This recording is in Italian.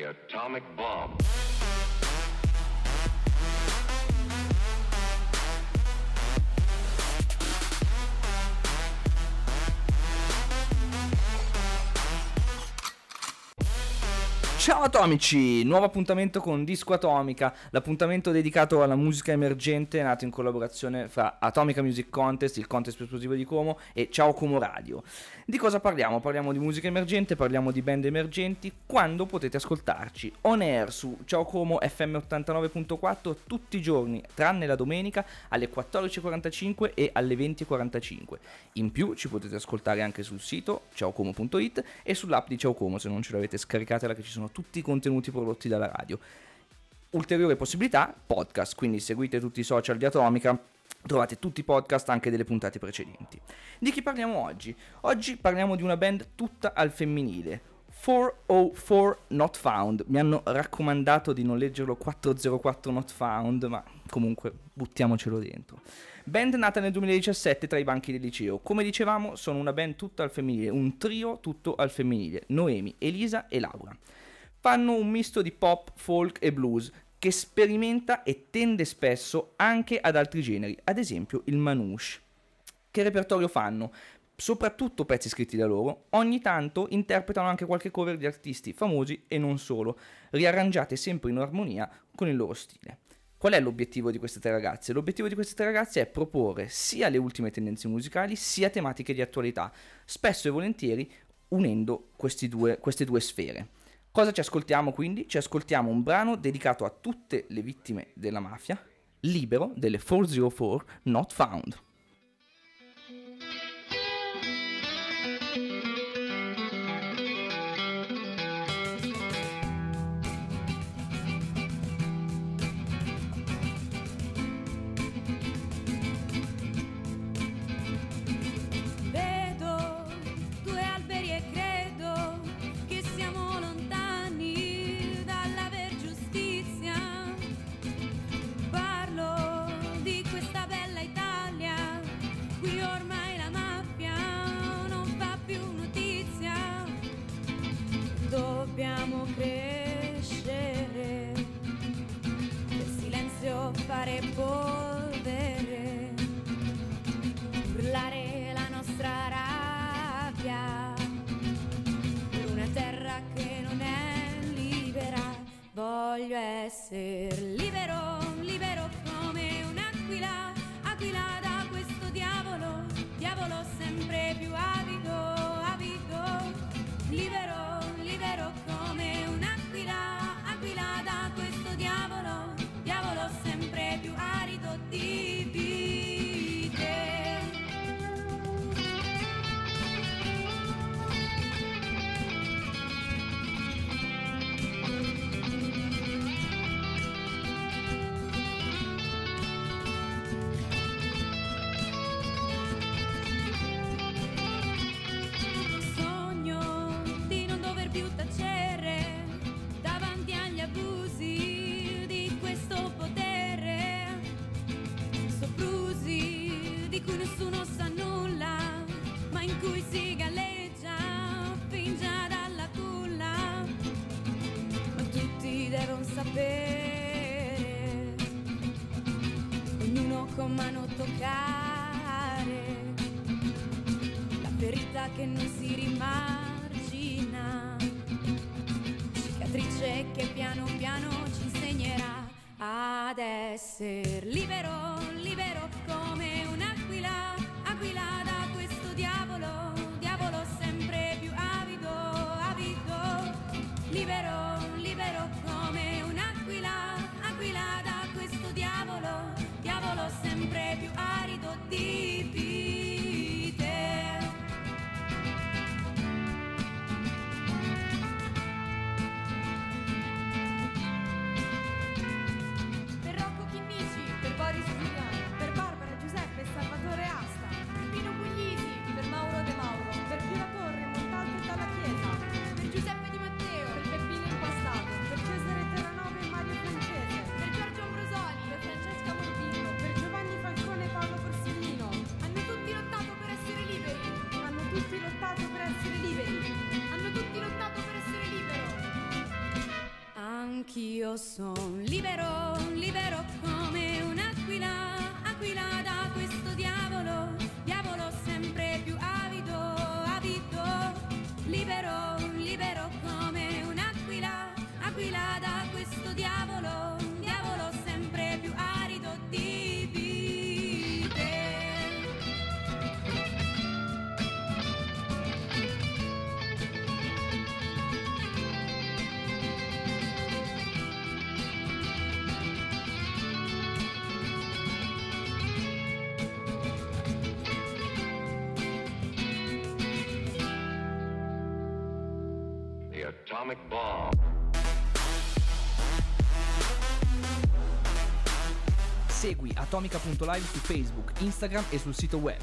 the atomic bomb. Ciao atomici, nuovo appuntamento con Disco Atomica, l'appuntamento dedicato alla musica emergente nato in collaborazione fra Atomica Music Contest, il contest più esplosivo di Como, e Ciao Como Radio. Di cosa parliamo? Parliamo di musica emergente, parliamo di band emergenti, quando potete ascoltarci on air su Ciao Como FM 89.4 tutti i giorni, tranne la domenica alle 14.45 e alle 20.45. In più ci potete ascoltare anche sul sito ciaocomo.it e sull'app di Ciao Como se non ce l'avete scaricatela che ci sono tutti i contenuti prodotti dalla radio. Ulteriore possibilità, podcast, quindi seguite tutti i social di Atomica, trovate tutti i podcast anche delle puntate precedenti. Di chi parliamo oggi? Oggi parliamo di una band tutta al femminile. 404 Not Found, mi hanno raccomandato di non leggerlo 404 Not Found, ma comunque buttiamocelo dentro. Band nata nel 2017 tra i banchi del liceo, come dicevamo sono una band tutta al femminile, un trio tutto al femminile, Noemi, Elisa e Laura fanno un misto di pop, folk e blues che sperimenta e tende spesso anche ad altri generi, ad esempio il manouche. Che repertorio fanno? Soprattutto pezzi scritti da loro, ogni tanto interpretano anche qualche cover di artisti famosi e non solo, riarrangiate sempre in armonia con il loro stile. Qual è l'obiettivo di queste tre ragazze? L'obiettivo di queste tre ragazze è proporre sia le ultime tendenze musicali sia tematiche di attualità, spesso e volentieri unendo due, queste due sfere. Cosa ci ascoltiamo quindi? Ci ascoltiamo un brano dedicato a tutte le vittime della mafia, libero delle 404 Not Found. Sapere, ognuno con mano toccare la ferita che non si rimargina, cicatrice che piano piano ci insegnerà ad essere libero, libero anch'io son libero, libero come un'aquila, aquila atomic bomb. Segui atomica.live su Facebook, Instagram e sul sito web.